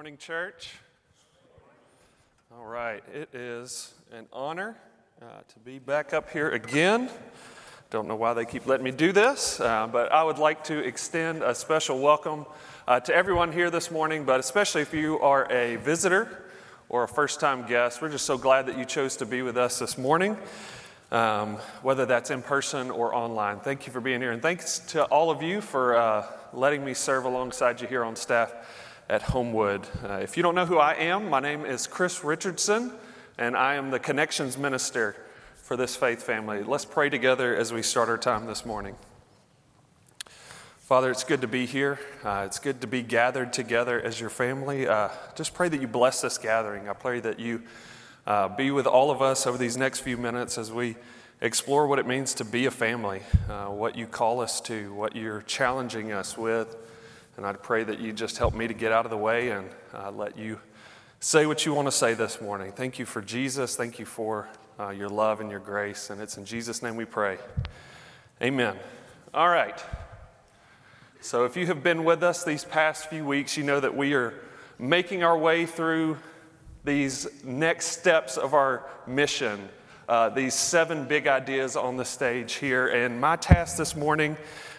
Morning, church. All right, it is an honor uh, to be back up here again. Don't know why they keep letting me do this, uh, but I would like to extend a special welcome uh, to everyone here this morning, but especially if you are a visitor or a first time guest. We're just so glad that you chose to be with us this morning, um, whether that's in person or online. Thank you for being here, and thanks to all of you for uh, letting me serve alongside you here on staff at Homewood. Uh, if you don't know who I am, my name is Chris Richardson, and I am the connections minister for this faith family. Let's pray together as we start our time this morning. Father, it's good to be here. Uh, it's good to be gathered together as your family. Uh, just pray that you bless this gathering. I pray that you uh, be with all of us over these next few minutes as we explore what it means to be a family, uh, what you call us to, what you're challenging us with. And I'd pray that you just help me to get out of the way and uh, let you say what you want to say this morning. Thank you for Jesus. Thank you for uh, your love and your grace. And it's in Jesus' name we pray. Amen. All right. So if you have been with us these past few weeks, you know that we are making our way through these next steps of our mission. Uh, these seven big ideas on the stage here. And my task this morning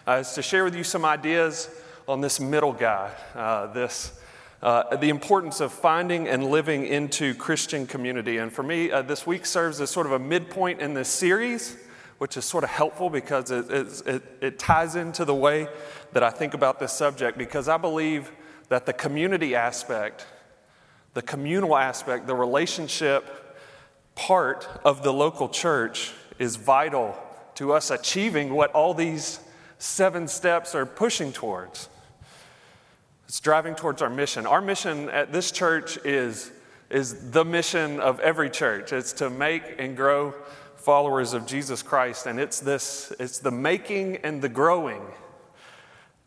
uh, is to share with you some ideas on this middle guy, uh, this, uh, the importance of finding and living into Christian community. And for me, uh, this week serves as sort of a midpoint in this series, which is sort of helpful because it, it, it ties into the way that I think about this subject, because I believe that the community aspect, the communal aspect, the relationship part of the local church is vital to us achieving what all these seven steps are pushing towards. It's driving towards our mission. Our mission at this church is, is the mission of every church. It's to make and grow followers of Jesus Christ. And it's this, it's the making and the growing.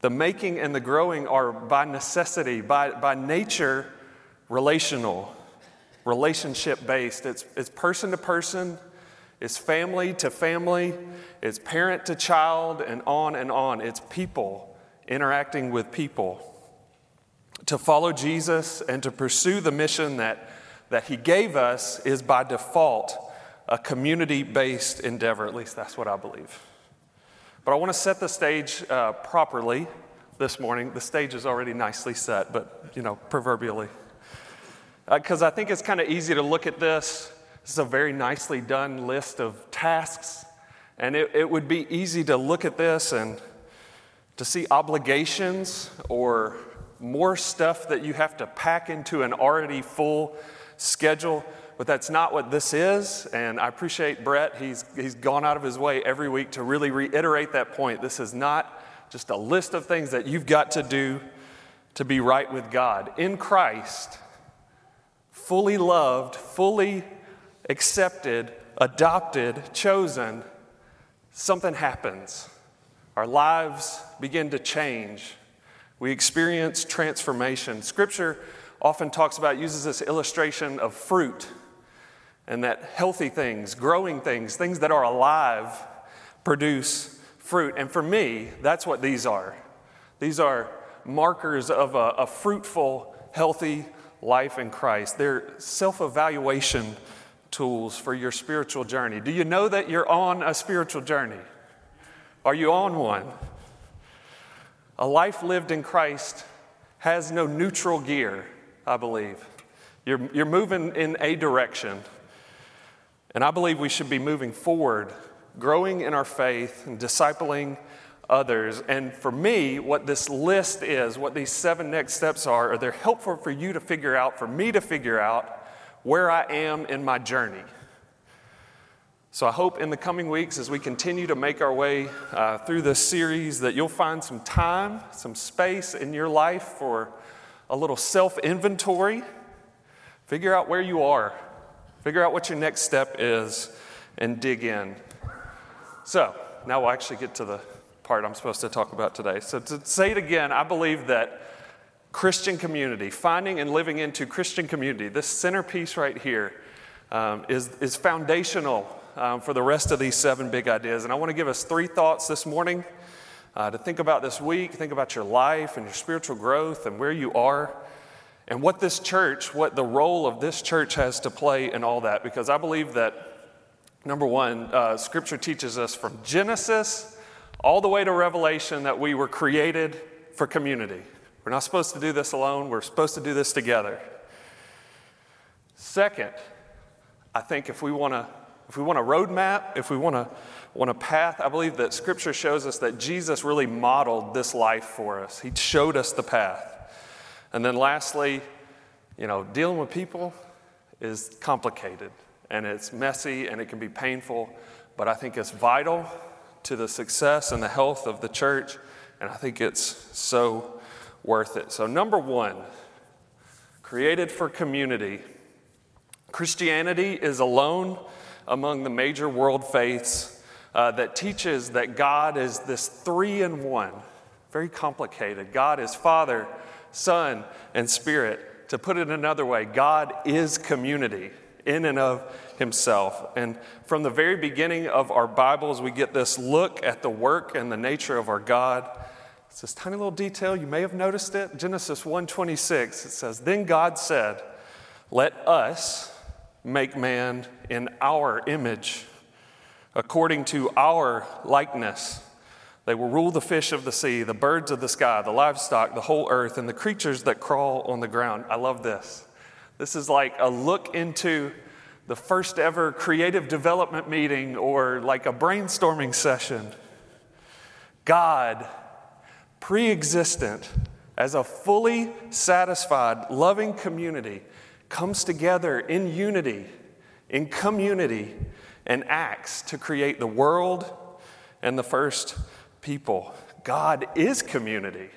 The making and the growing are by necessity, by, by nature, relational, relationship based. It's, it's person to person, it's family to family, it's parent to child, and on and on. It's people interacting with people. To follow Jesus and to pursue the mission that, that He gave us is by default a community based endeavor. At least that's what I believe. But I want to set the stage uh, properly this morning. The stage is already nicely set, but you know, proverbially. Because uh, I think it's kind of easy to look at this. This is a very nicely done list of tasks. And it, it would be easy to look at this and to see obligations or more stuff that you have to pack into an already full schedule. But that's not what this is. And I appreciate Brett. He's, he's gone out of his way every week to really reiterate that point. This is not just a list of things that you've got to do to be right with God. In Christ, fully loved, fully accepted, adopted, chosen, something happens. Our lives begin to change. We experience transformation. Scripture often talks about, uses this illustration of fruit, and that healthy things, growing things, things that are alive, produce fruit. And for me, that's what these are. These are markers of a, a fruitful, healthy life in Christ. They're self evaluation tools for your spiritual journey. Do you know that you're on a spiritual journey? Are you on one? A life lived in Christ has no neutral gear, I believe. You're, you're moving in a direction. And I believe we should be moving forward, growing in our faith and discipling others. And for me, what this list is, what these seven next steps are, are they're helpful for you to figure out, for me to figure out where I am in my journey. So I hope in the coming weeks, as we continue to make our way uh, through this series, that you'll find some time, some space in your life for a little self inventory. Figure out where you are, figure out what your next step is, and dig in. So now we'll actually get to the part I'm supposed to talk about today. So to say it again, I believe that Christian community, finding and living into Christian community, this centerpiece right here, um, is is foundational um, for the rest of these seven big ideas. And I want to give us three thoughts this morning uh, to think about this week, think about your life and your spiritual growth and where you are. and what this church, what the role of this church has to play in all that. Because I believe that, number one, uh, Scripture teaches us from Genesis all the way to Revelation that we were created for community. We're not supposed to do this alone, we're supposed to do this together. Second, I think if we want to if we want a roadmap, if we want to want a path, I believe that Scripture shows us that Jesus really modeled this life for us. He showed us the path. And then lastly, you know, dealing with people is complicated and it's messy and it can be painful, but I think it's vital to the success and the health of the church, and I think it's so worth it. So, number one, created for community. Christianity is alone among the major world faiths uh, that teaches that God is this three in one. Very complicated. God is Father, Son, and Spirit. To put it another way, God is community in and of himself. And from the very beginning of our Bibles, we get this look at the work and the nature of our God. It's this tiny little detail, you may have noticed it. Genesis 1:26, it says, Then God said, Let us make man in our image, according to our likeness. They will rule the fish of the sea, the birds of the sky, the livestock, the whole earth, and the creatures that crawl on the ground. I love this. This is like a look into the first ever creative development meeting or like a brainstorming session. God, pre existent, as a fully satisfied, loving community, comes together in unity, in community, and acts to create the world and the first people. God is community,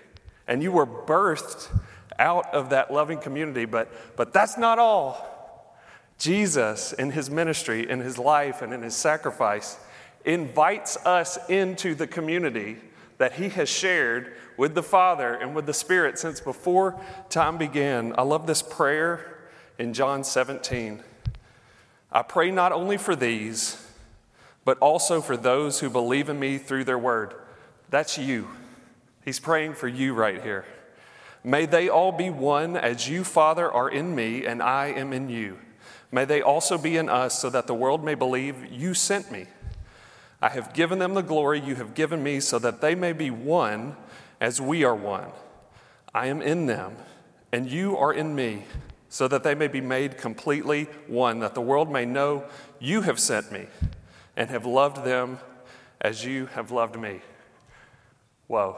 and you were birthed out of that loving community, but, but that's not all. Jesus, in his ministry, in his life, and in his sacrifice, invites us into the community that he has shared with the Father and with the Spirit since before time began. I love this prayer in John 17. I pray not only for these, but also for those who believe in me through their word. That's you. He's praying for you right here. May they all be one as you, Father, are in me and I am in you. May they also be in us so that the world may believe you sent me. I have given them the glory you have given me so that they may be one as we are one. I am in them and you are in me so that they may be made completely one, that the world may know you have sent me and have loved them as you have loved me. Whoa.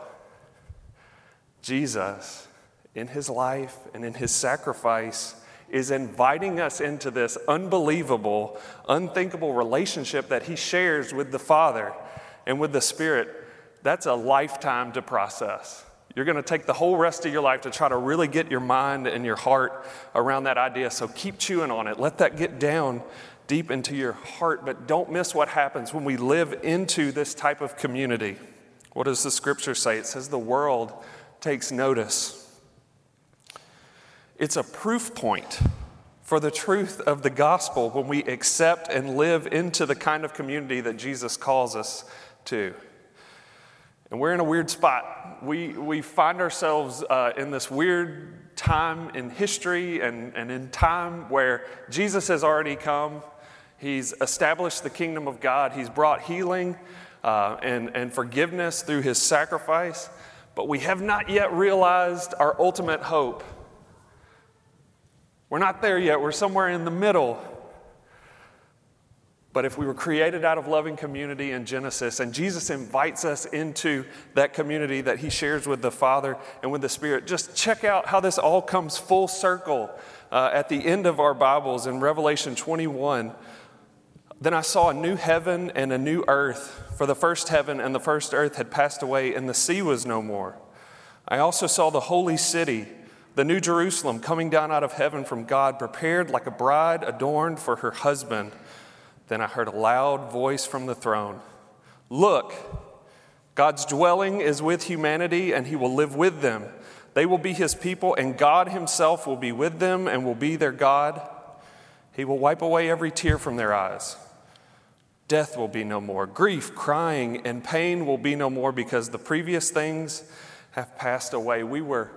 Jesus, in his life and in his sacrifice, is inviting us into this unbelievable, unthinkable relationship that he shares with the Father and with the Spirit. That's a lifetime to process. You're going to take the whole rest of your life to try to really get your mind and your heart around that idea. So keep chewing on it. Let that get down deep into your heart, but don't miss what happens when we live into this type of community. What does the scripture say? It says the world takes notice. It's a proof point for the truth of the gospel when we accept and live into the kind of community that Jesus calls us to. And we're in a weird spot. We, we find ourselves uh, in this weird time in history and, and in time where Jesus has already come. He's established the kingdom of God, He's brought healing uh, and, and forgiveness through His sacrifice. But we have not yet realized our ultimate hope. We're not there yet, we're somewhere in the middle. But if we were created out of loving community in Genesis, and Jesus invites us into that community that he shares with the Father and with the Spirit, just check out how this all comes full circle uh, at the end of our Bibles in Revelation 21. Then I saw a new heaven and a new earth, for the first heaven and the first earth had passed away, and the sea was no more. I also saw the holy city, the new Jerusalem, coming down out of heaven from God, prepared like a bride adorned for her husband. Then I heard a loud voice from the throne Look, God's dwelling is with humanity, and he will live with them. They will be his people, and God himself will be with them and will be their God. He will wipe away every tear from their eyes. Death will be no more. Grief, crying, and pain will be no more because the previous things have passed away. We were,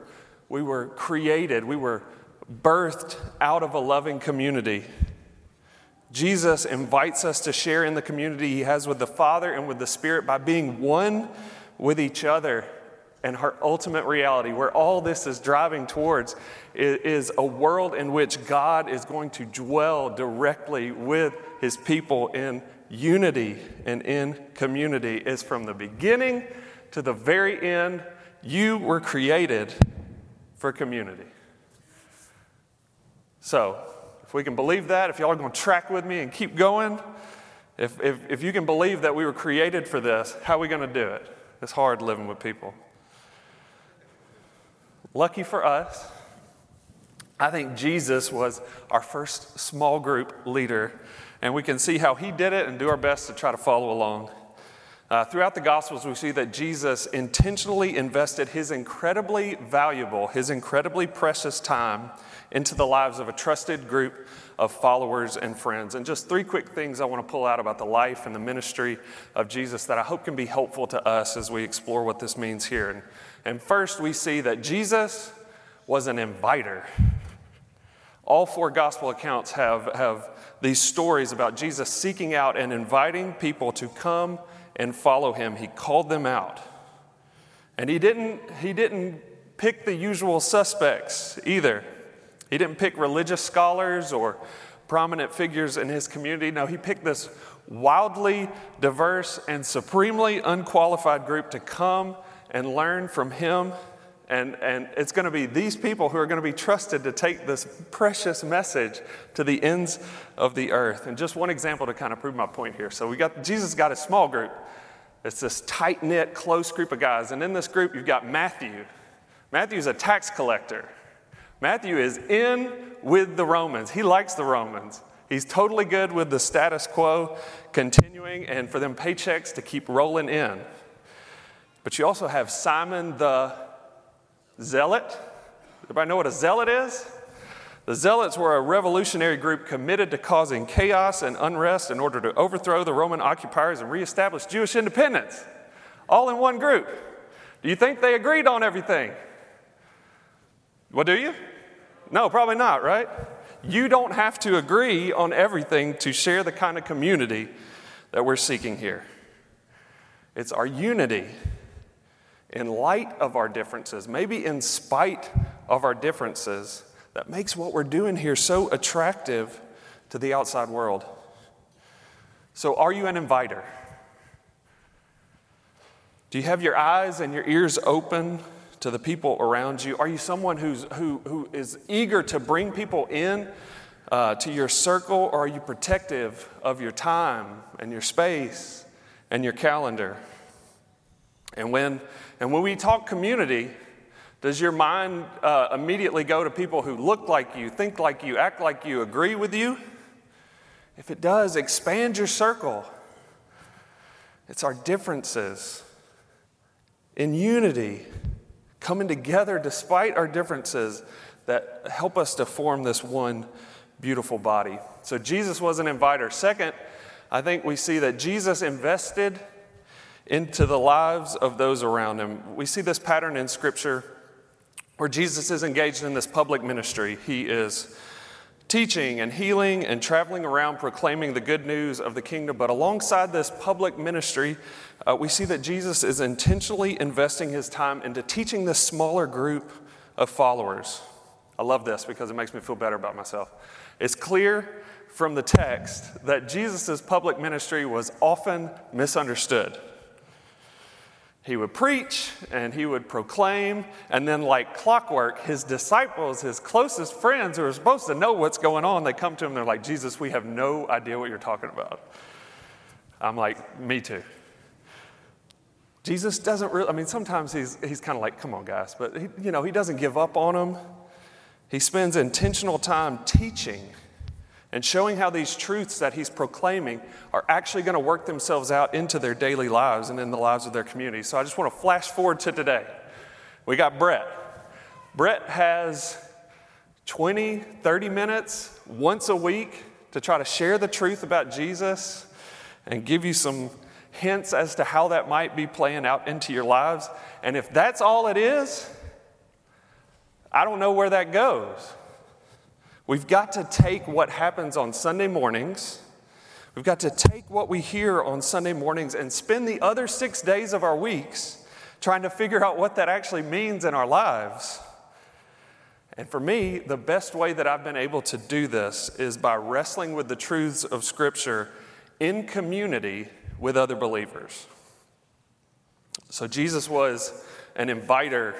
we were created, we were birthed out of a loving community. Jesus invites us to share in the community he has with the Father and with the Spirit by being one with each other. And her ultimate reality, where all this is driving towards, is a world in which God is going to dwell directly with his people in unity and in community. Is from the beginning to the very end, you were created for community. So, if we can believe that, if y'all are going to track with me and keep going, if, if, if you can believe that we were created for this, how are we going to do it? It's hard living with people. Lucky for us, I think Jesus was our first small group leader, and we can see how he did it and do our best to try to follow along. Uh, throughout the Gospels, we see that Jesus intentionally invested his incredibly valuable, his incredibly precious time into the lives of a trusted group of followers and friends. And just three quick things I want to pull out about the life and the ministry of Jesus that I hope can be helpful to us as we explore what this means here. And, and first, we see that Jesus was an inviter. All four gospel accounts have, have these stories about Jesus seeking out and inviting people to come and follow him. He called them out. And he didn't, he didn't pick the usual suspects either. He didn't pick religious scholars or prominent figures in his community. No, he picked this wildly diverse and supremely unqualified group to come and learn from him. And, and it's going to be these people who are going to be trusted to take this precious message to the ends of the earth. And just one example to kind of prove my point here. So we got Jesus got a small group. It's this tight knit, close group of guys. And in this group, you've got Matthew. Matthew's a tax collector. Matthew is in with the Romans. He likes the Romans. He's totally good with the status quo continuing and for them paychecks to keep rolling in. But you also have Simon the Zealot. Everybody know what a zealot is? The Zealots were a revolutionary group committed to causing chaos and unrest in order to overthrow the Roman occupiers and reestablish Jewish independence. All in one group. Do you think they agreed on everything? What do you? No, probably not, right? You don't have to agree on everything to share the kind of community that we're seeking here. It's our unity in light of our differences, maybe in spite of our differences, that makes what we're doing here so attractive to the outside world. So, are you an inviter? Do you have your eyes and your ears open to the people around you? Are you someone who's, who, who is eager to bring people in uh, to your circle, or are you protective of your time and your space and your calendar? And when, and when we talk community, does your mind uh, immediately go to people who look like you, think like you, act like you, agree with you? If it does, expand your circle. It's our differences in unity, coming together despite our differences, that help us to form this one beautiful body. So Jesus was an inviter. Second, I think we see that Jesus invested into the lives of those around him. We see this pattern in Scripture where Jesus is engaged in this public ministry. He is teaching and healing and traveling around proclaiming the good news of the kingdom. But alongside this public ministry, uh, we see that Jesus is intentionally investing his time into teaching this smaller group of followers. I love this because it makes me feel better about myself. It's clear from the text that Jesus' public ministry was often misunderstood. He would preach and he would proclaim, and then, like clockwork, his disciples, his closest friends who are supposed to know what's going on, they come to him, and they're like, Jesus, we have no idea what you're talking about. I'm like, me too. Jesus doesn't really, I mean, sometimes he's, he's kind of like, come on, guys, but he, you know, he doesn't give up on them. He spends intentional time teaching and showing how these truths that he's proclaiming are actually going to work themselves out into their daily lives and in the lives of their community. So I just want to flash forward to today. We got Brett. Brett has 20, 30 minutes once a week to try to share the truth about Jesus and give you some hints as to how that might be playing out into your lives. And if that's all it is, I don't know where that goes. We've got to take what happens on Sunday mornings, we've got to take what we hear on Sunday mornings and spend the other six days of our weeks trying to figure out what that actually means in our lives. And for me, the best way that I've been able to do this is by wrestling with the truths of Scripture in community with other believers. So Jesus was an inviter,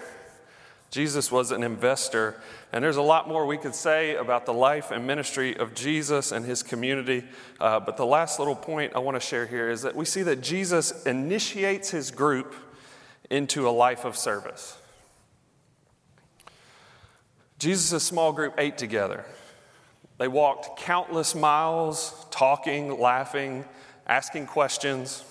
Jesus was an investor. And there's a lot more we could say about the life and ministry of Jesus and his community. Uh, but the last little point I want to share here is that we see that Jesus initiates his group into a life of service. Jesus' small group ate together. They walked countless miles, talking, laughing, asking questions.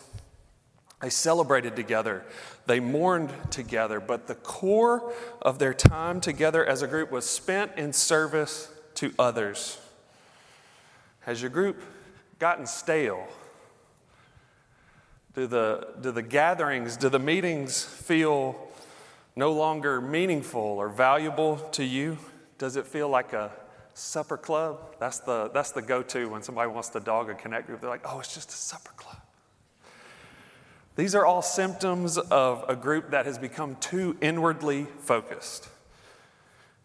They celebrated together. They mourned together. But the core of their time together as a group was spent in service to others. Has your group gotten stale? Do the, do the gatherings, do the meetings feel no longer meaningful or valuable to you? Does it feel like a supper club? That's the, that's the go to when somebody wants to dog a connect group. They're like, oh, it's just a supper club. These are all symptoms of a group that has become too inwardly focused.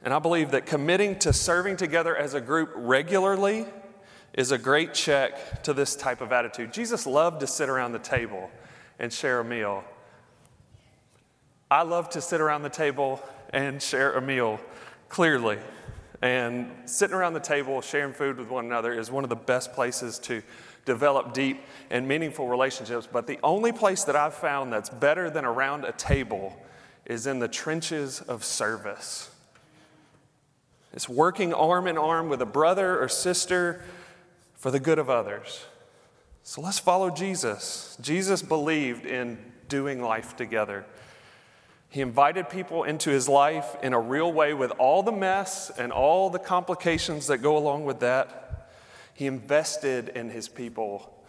And I believe that committing to serving together as a group regularly is a great check to this type of attitude. Jesus loved to sit around the table and share a meal. I love to sit around the table and share a meal, clearly. And sitting around the table, sharing food with one another, is one of the best places to develop deep and meaningful relationships. But the only place that I've found that's better than around a table is in the trenches of service. It's working arm in arm with a brother or sister for the good of others. So let's follow Jesus. Jesus believed in doing life together. He invited people into his life in a real way with all the mess and all the complications that go along with that. He invested in his people,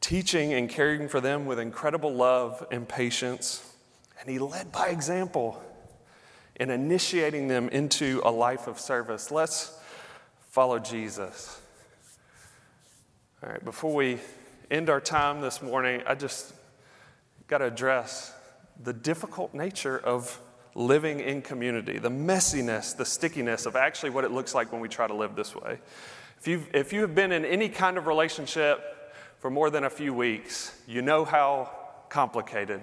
teaching and caring for them with incredible love and patience. And he led by example in initiating them into a life of service. Let's follow Jesus. All right, before we end our time this morning, I just got to address the difficult nature of living in community, the messiness, the stickiness of actually what it looks like when we try to live this way. If, you've, if you have been in any kind of relationship for more than a few weeks, you know how complicated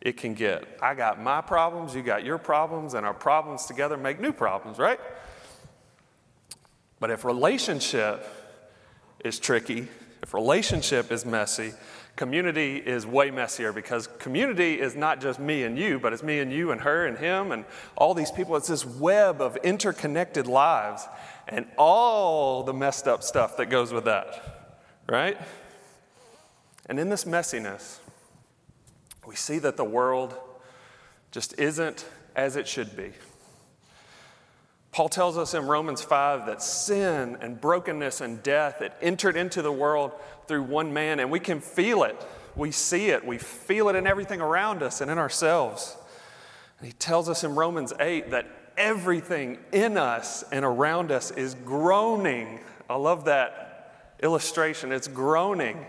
it can get. I got my problems, you got your problems, and our problems together make new problems, right? But if relationship is tricky, if relationship is messy, community is way messier because community is not just me and you, but it's me and you and her and him and all these people. It's this web of interconnected lives and all the messed up stuff that goes with that, right? And in this messiness, we see that the world just isn't as it should be. Paul tells us in Romans 5 that sin and brokenness and death it entered into the world through one man, and we can feel it. We see it. We feel it in everything around us and in ourselves. And he tells us in Romans 8 that everything in us and around us is groaning. I love that illustration. It's groaning,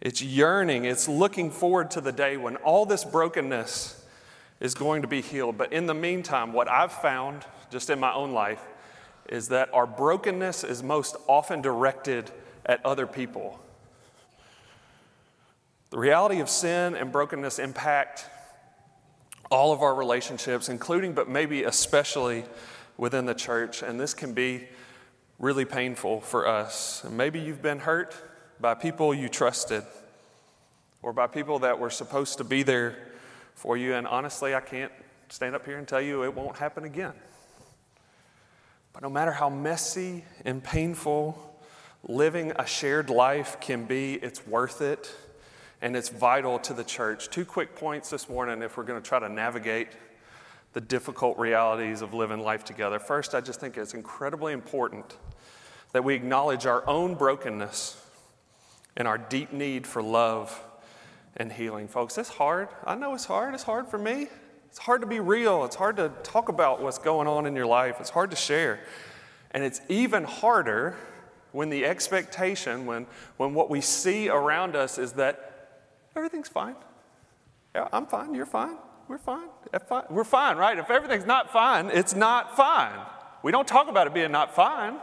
it's yearning, it's looking forward to the day when all this brokenness is going to be healed. But in the meantime, what I've found just in my own life, is that our brokenness is most often directed at other people. The reality of sin and brokenness impact all of our relationships, including, but maybe especially within the church. And this can be really painful for us. And maybe you've been hurt by people you trusted or by people that were supposed to be there for you. And honestly, I can't stand up here and tell you it won't happen again. But no matter how messy and painful living a shared life can be, it's worth it and it's vital to the church. Two quick points this morning if we're going to try to navigate the difficult realities of living life together. First, I just think it's incredibly important that we acknowledge our own brokenness and our deep need for love and healing. Folks, it's hard. I know it's hard. It's hard for me. It's hard to be real. It's hard to talk about what's going on in your life. It's hard to share. And it's even harder when the expectation, when, when what we see around us is that everything's fine. Yeah, I'm fine, you're fine, we're fine. We're fine, right? If everything's not fine, it's not fine. We don't talk about it being not fine.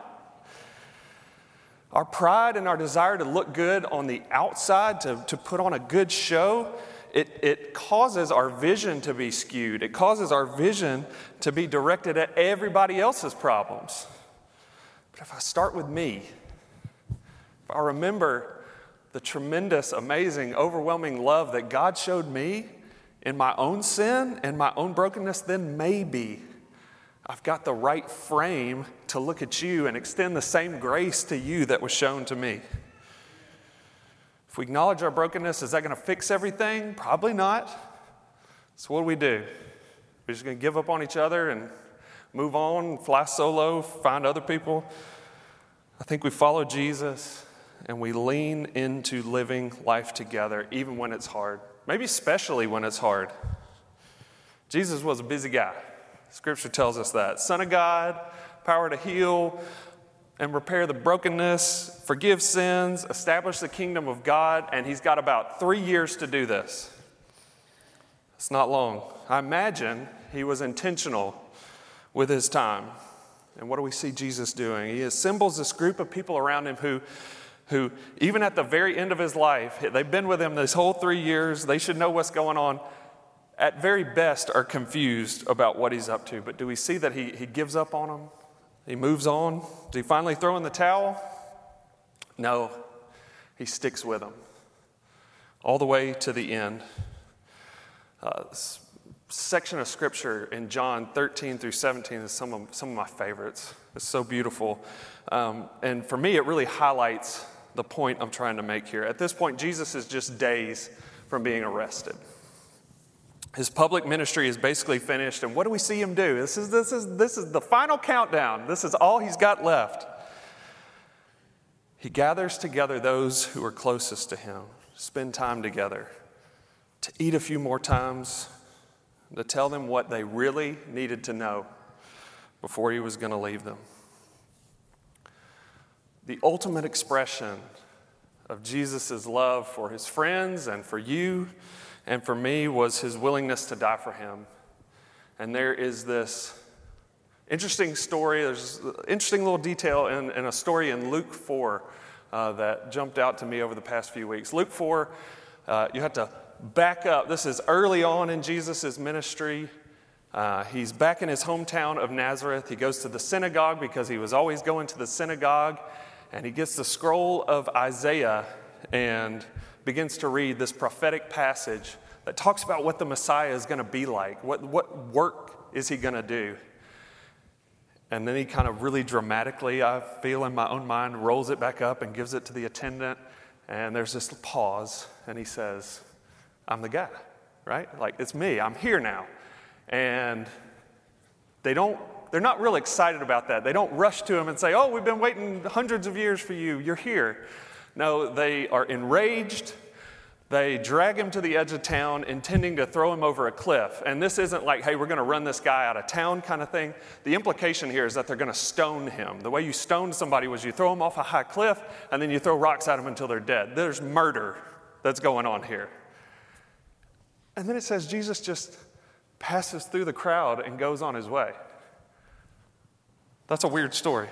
Our pride and our desire to look good on the outside, to, to put on a good show, it, it causes our vision to be skewed. It causes our vision to be directed at everybody else's problems. But if I start with me, if I remember the tremendous, amazing, overwhelming love that God showed me in my own sin and my own brokenness, then maybe I've got the right frame to look at you and extend the same grace to you that was shown to me. We acknowledge our brokenness, is that going to fix everything? Probably not. So, what do we do? We're just going to give up on each other and move on, fly solo, find other people? I think we follow Jesus and we lean into living life together, even when it's hard, maybe especially when it's hard. Jesus was a busy guy. Scripture tells us that. Son of God, power to heal and repair the brokenness, forgive sins, establish the kingdom of God, and he's got about three years to do this. It's not long. I imagine he was intentional with his time. And what do we see Jesus doing? He assembles this group of people around him who who, even at the very end of his life, they've been with him this whole three years, they should know what's going on, at very best are confused about what he's up to. But do we see that he, he gives up on them? He moves on? Does he finally throw in the towel? No, he sticks with them all the way to the end. Uh, section of scripture in John 13 through 17 is some of, some of my favorites. It's so beautiful. Um, and for me, it really highlights the point I'm trying to make here. At this point, Jesus is just days from being arrested. His public ministry is basically finished, and what do we see him do? This is, this is, this is the final countdown. This is all he's got left. He gathers together those who are closest to him, spend time together, to eat a few more times, to tell them what they really needed to know before he was going to leave them the ultimate expression of Jesus' love for his friends and for you and for me was his willingness to die for him. And there is this interesting story, there's interesting little detail in, in a story in Luke 4 uh, that jumped out to me over the past few weeks. Luke 4, uh, you have to back up. This is early on in Jesus' ministry. Uh, he's back in his hometown of Nazareth. He goes to the synagogue because he was always going to the synagogue and he gets the scroll of Isaiah and begins to read this prophetic passage that talks about what the Messiah is going to be like. What, what work is he going to do? And then he kind of really dramatically, I feel in my own mind, rolls it back up and gives it to the attendant. And there's this pause, and he says, I'm the guy, right? Like, it's me, I'm here now. And they don't they're not real excited about that. They don't rush to him and say, Oh, we've been waiting hundreds of years for you. You're here. No, they are enraged. They drag him to the edge of town, intending to throw him over a cliff. And this isn't like, hey, we're going to run this guy out of town kind of thing. The implication here is that they're going to stone him. The way you stoned somebody was you throw them off a high cliff and then you throw rocks at them until they're dead. There's murder that's going on here. And then it says Jesus just passes through the crowd and goes on his way. That's a weird story.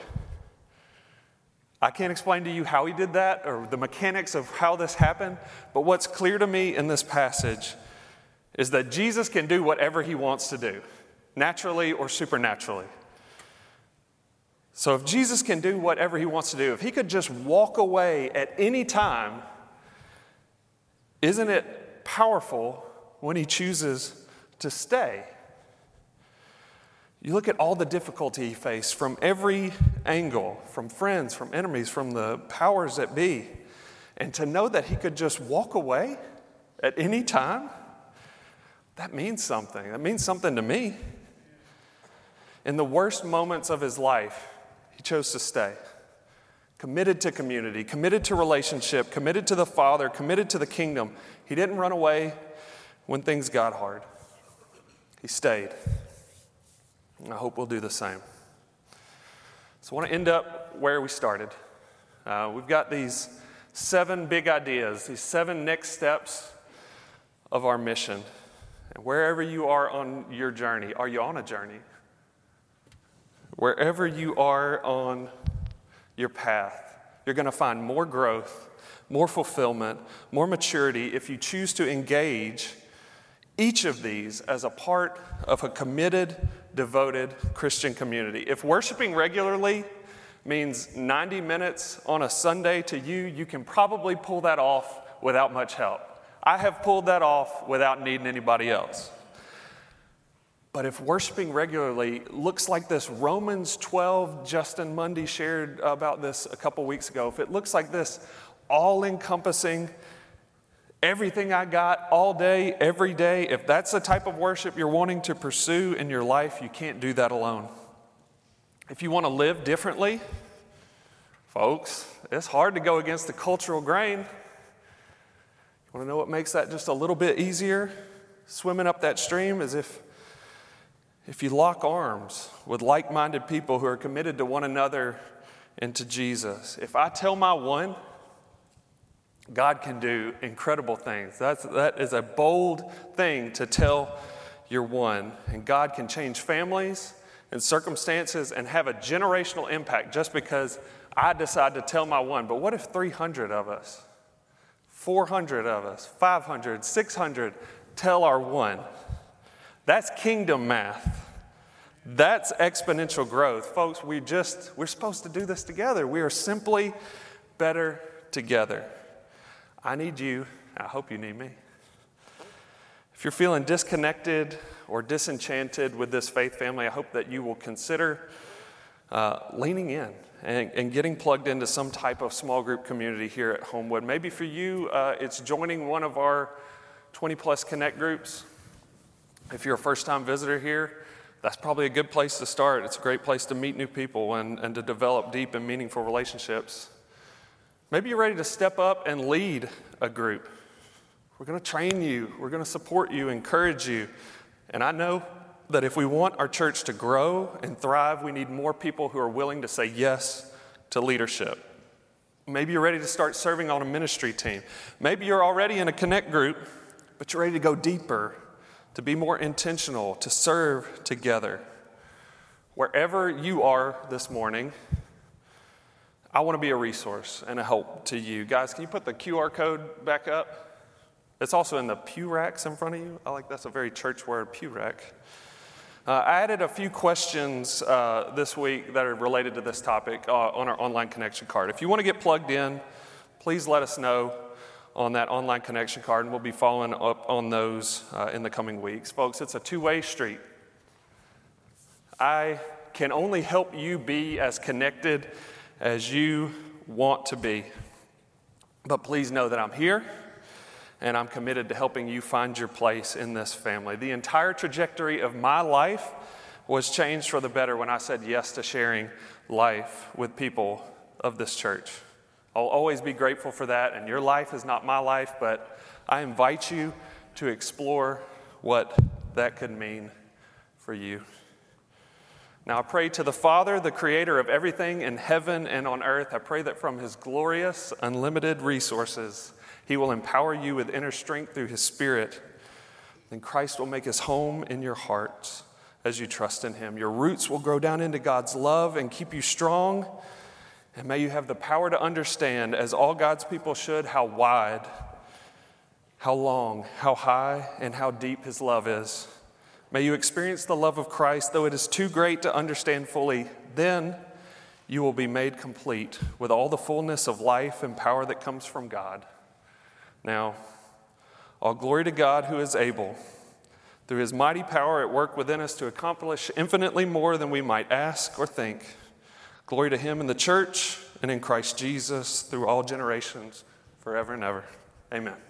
I can't explain to you how he did that or the mechanics of how this happened, but what's clear to me in this passage is that Jesus can do whatever he wants to do, naturally or supernaturally. So if Jesus can do whatever he wants to do, if he could just walk away at any time, isn't it powerful when he chooses to stay? You look at all the difficulty he faced from every angle, from friends, from enemies, from the powers that be, and to know that he could just walk away at any time, that means something. That means something to me. In the worst moments of his life, he chose to stay. Committed to community, committed to relationship, committed to the Father, committed to the kingdom. He didn't run away when things got hard. He stayed. I hope we'll do the same. So I want to end up where we started. Uh, we've got these seven big ideas, these seven next steps of our mission. And wherever you are on your journey, are you on a journey? Wherever you are on your path, you're going to find more growth, more fulfillment, more maturity if you choose to engage each of these as a part of a committed, devoted Christian community. If worshiping regularly means 90 minutes on a Sunday to you, you can probably pull that off without much help. I have pulled that off without needing anybody else. But if worshiping regularly looks like this, Romans 12, Justin Mundy shared about this a couple weeks ago. If it looks like this, all encompassing, everything I got all day, every day, if that's the type of worship you're wanting to pursue in your life, you can't do that alone. If you want to live differently, folks, it's hard to go against the cultural grain. You want to know what makes that just a little bit easier? Swimming up that stream is if if you lock arms with like minded people who are committed to one another and to Jesus. If I tell my one, God can do incredible things. That's, that is a bold thing to tell your one. And God can change families and circumstances and have a generational impact just because I decide to tell my one. But what if 300 of us, 400 of us, 500, 600 tell our one? That's kingdom math. That's exponential growth. Folks, we just we're supposed to do this together. We are simply better together. I need you. I hope you need me. If you're feeling disconnected or disenchanted with this faith family, I hope that you will consider uh, leaning in and, and, getting plugged into some type of small group community here at Homewood. Maybe for you, uh, it's joining one of our 20 plus connect groups. If you're a first time visitor here, that's probably a good place to start. It's a great place to meet new people and, and to develop deep and meaningful relationships. Maybe you're ready to step up and lead a group. We're going to train you, we're going to support you, encourage you. And I know that if we want our church to grow and thrive, we need more people who are willing to say yes to leadership. Maybe you're ready to start serving on a ministry team. Maybe you're already in a connect group, but you're ready to go deeper, to be more intentional, to serve together. Wherever you are this morning, I want to be a resource and a help to you. Guys, can you put the QR code back up? It's also in the pew racks in front of you. I like that's a very church word, pew rack. Uh, I added a few questions uh, this week that are related to this topic uh, on our online connection card. If you want to get plugged in, please let us know on that online connection card, and we'll be following up on those uh, in the coming weeks. Folks, it's a two way street. I can only help you be as connected as you want to be. But please know that I'm here and I'm committed to helping you find your place in this family. The entire trajectory of my life was changed for the better when I said yes to sharing life with people of this church. I'll always be grateful for that, and your life is not my life, but I invite you to explore what that could mean for you. Now I pray to the Father, the creator of everything in heaven and on earth. I pray that from his glorious, unlimited resources, he will empower you with inner strength through his Spirit. Then Christ will make his home in your heart as you trust in him. Your roots will grow down into God's love and keep you strong. And may you have the power to understand, as all God's people should, how wide, how long, how high, and how deep his love is. May you experience the love of Christ, though it is too great to understand fully. Then you will be made complete with all the fullness of life and power that comes from God. Now, all glory to God who is able, through his mighty power at work within us, to accomplish infinitely more than we might ask or think. Glory to him in the church and in Christ Jesus through all generations, forever and ever. Amen.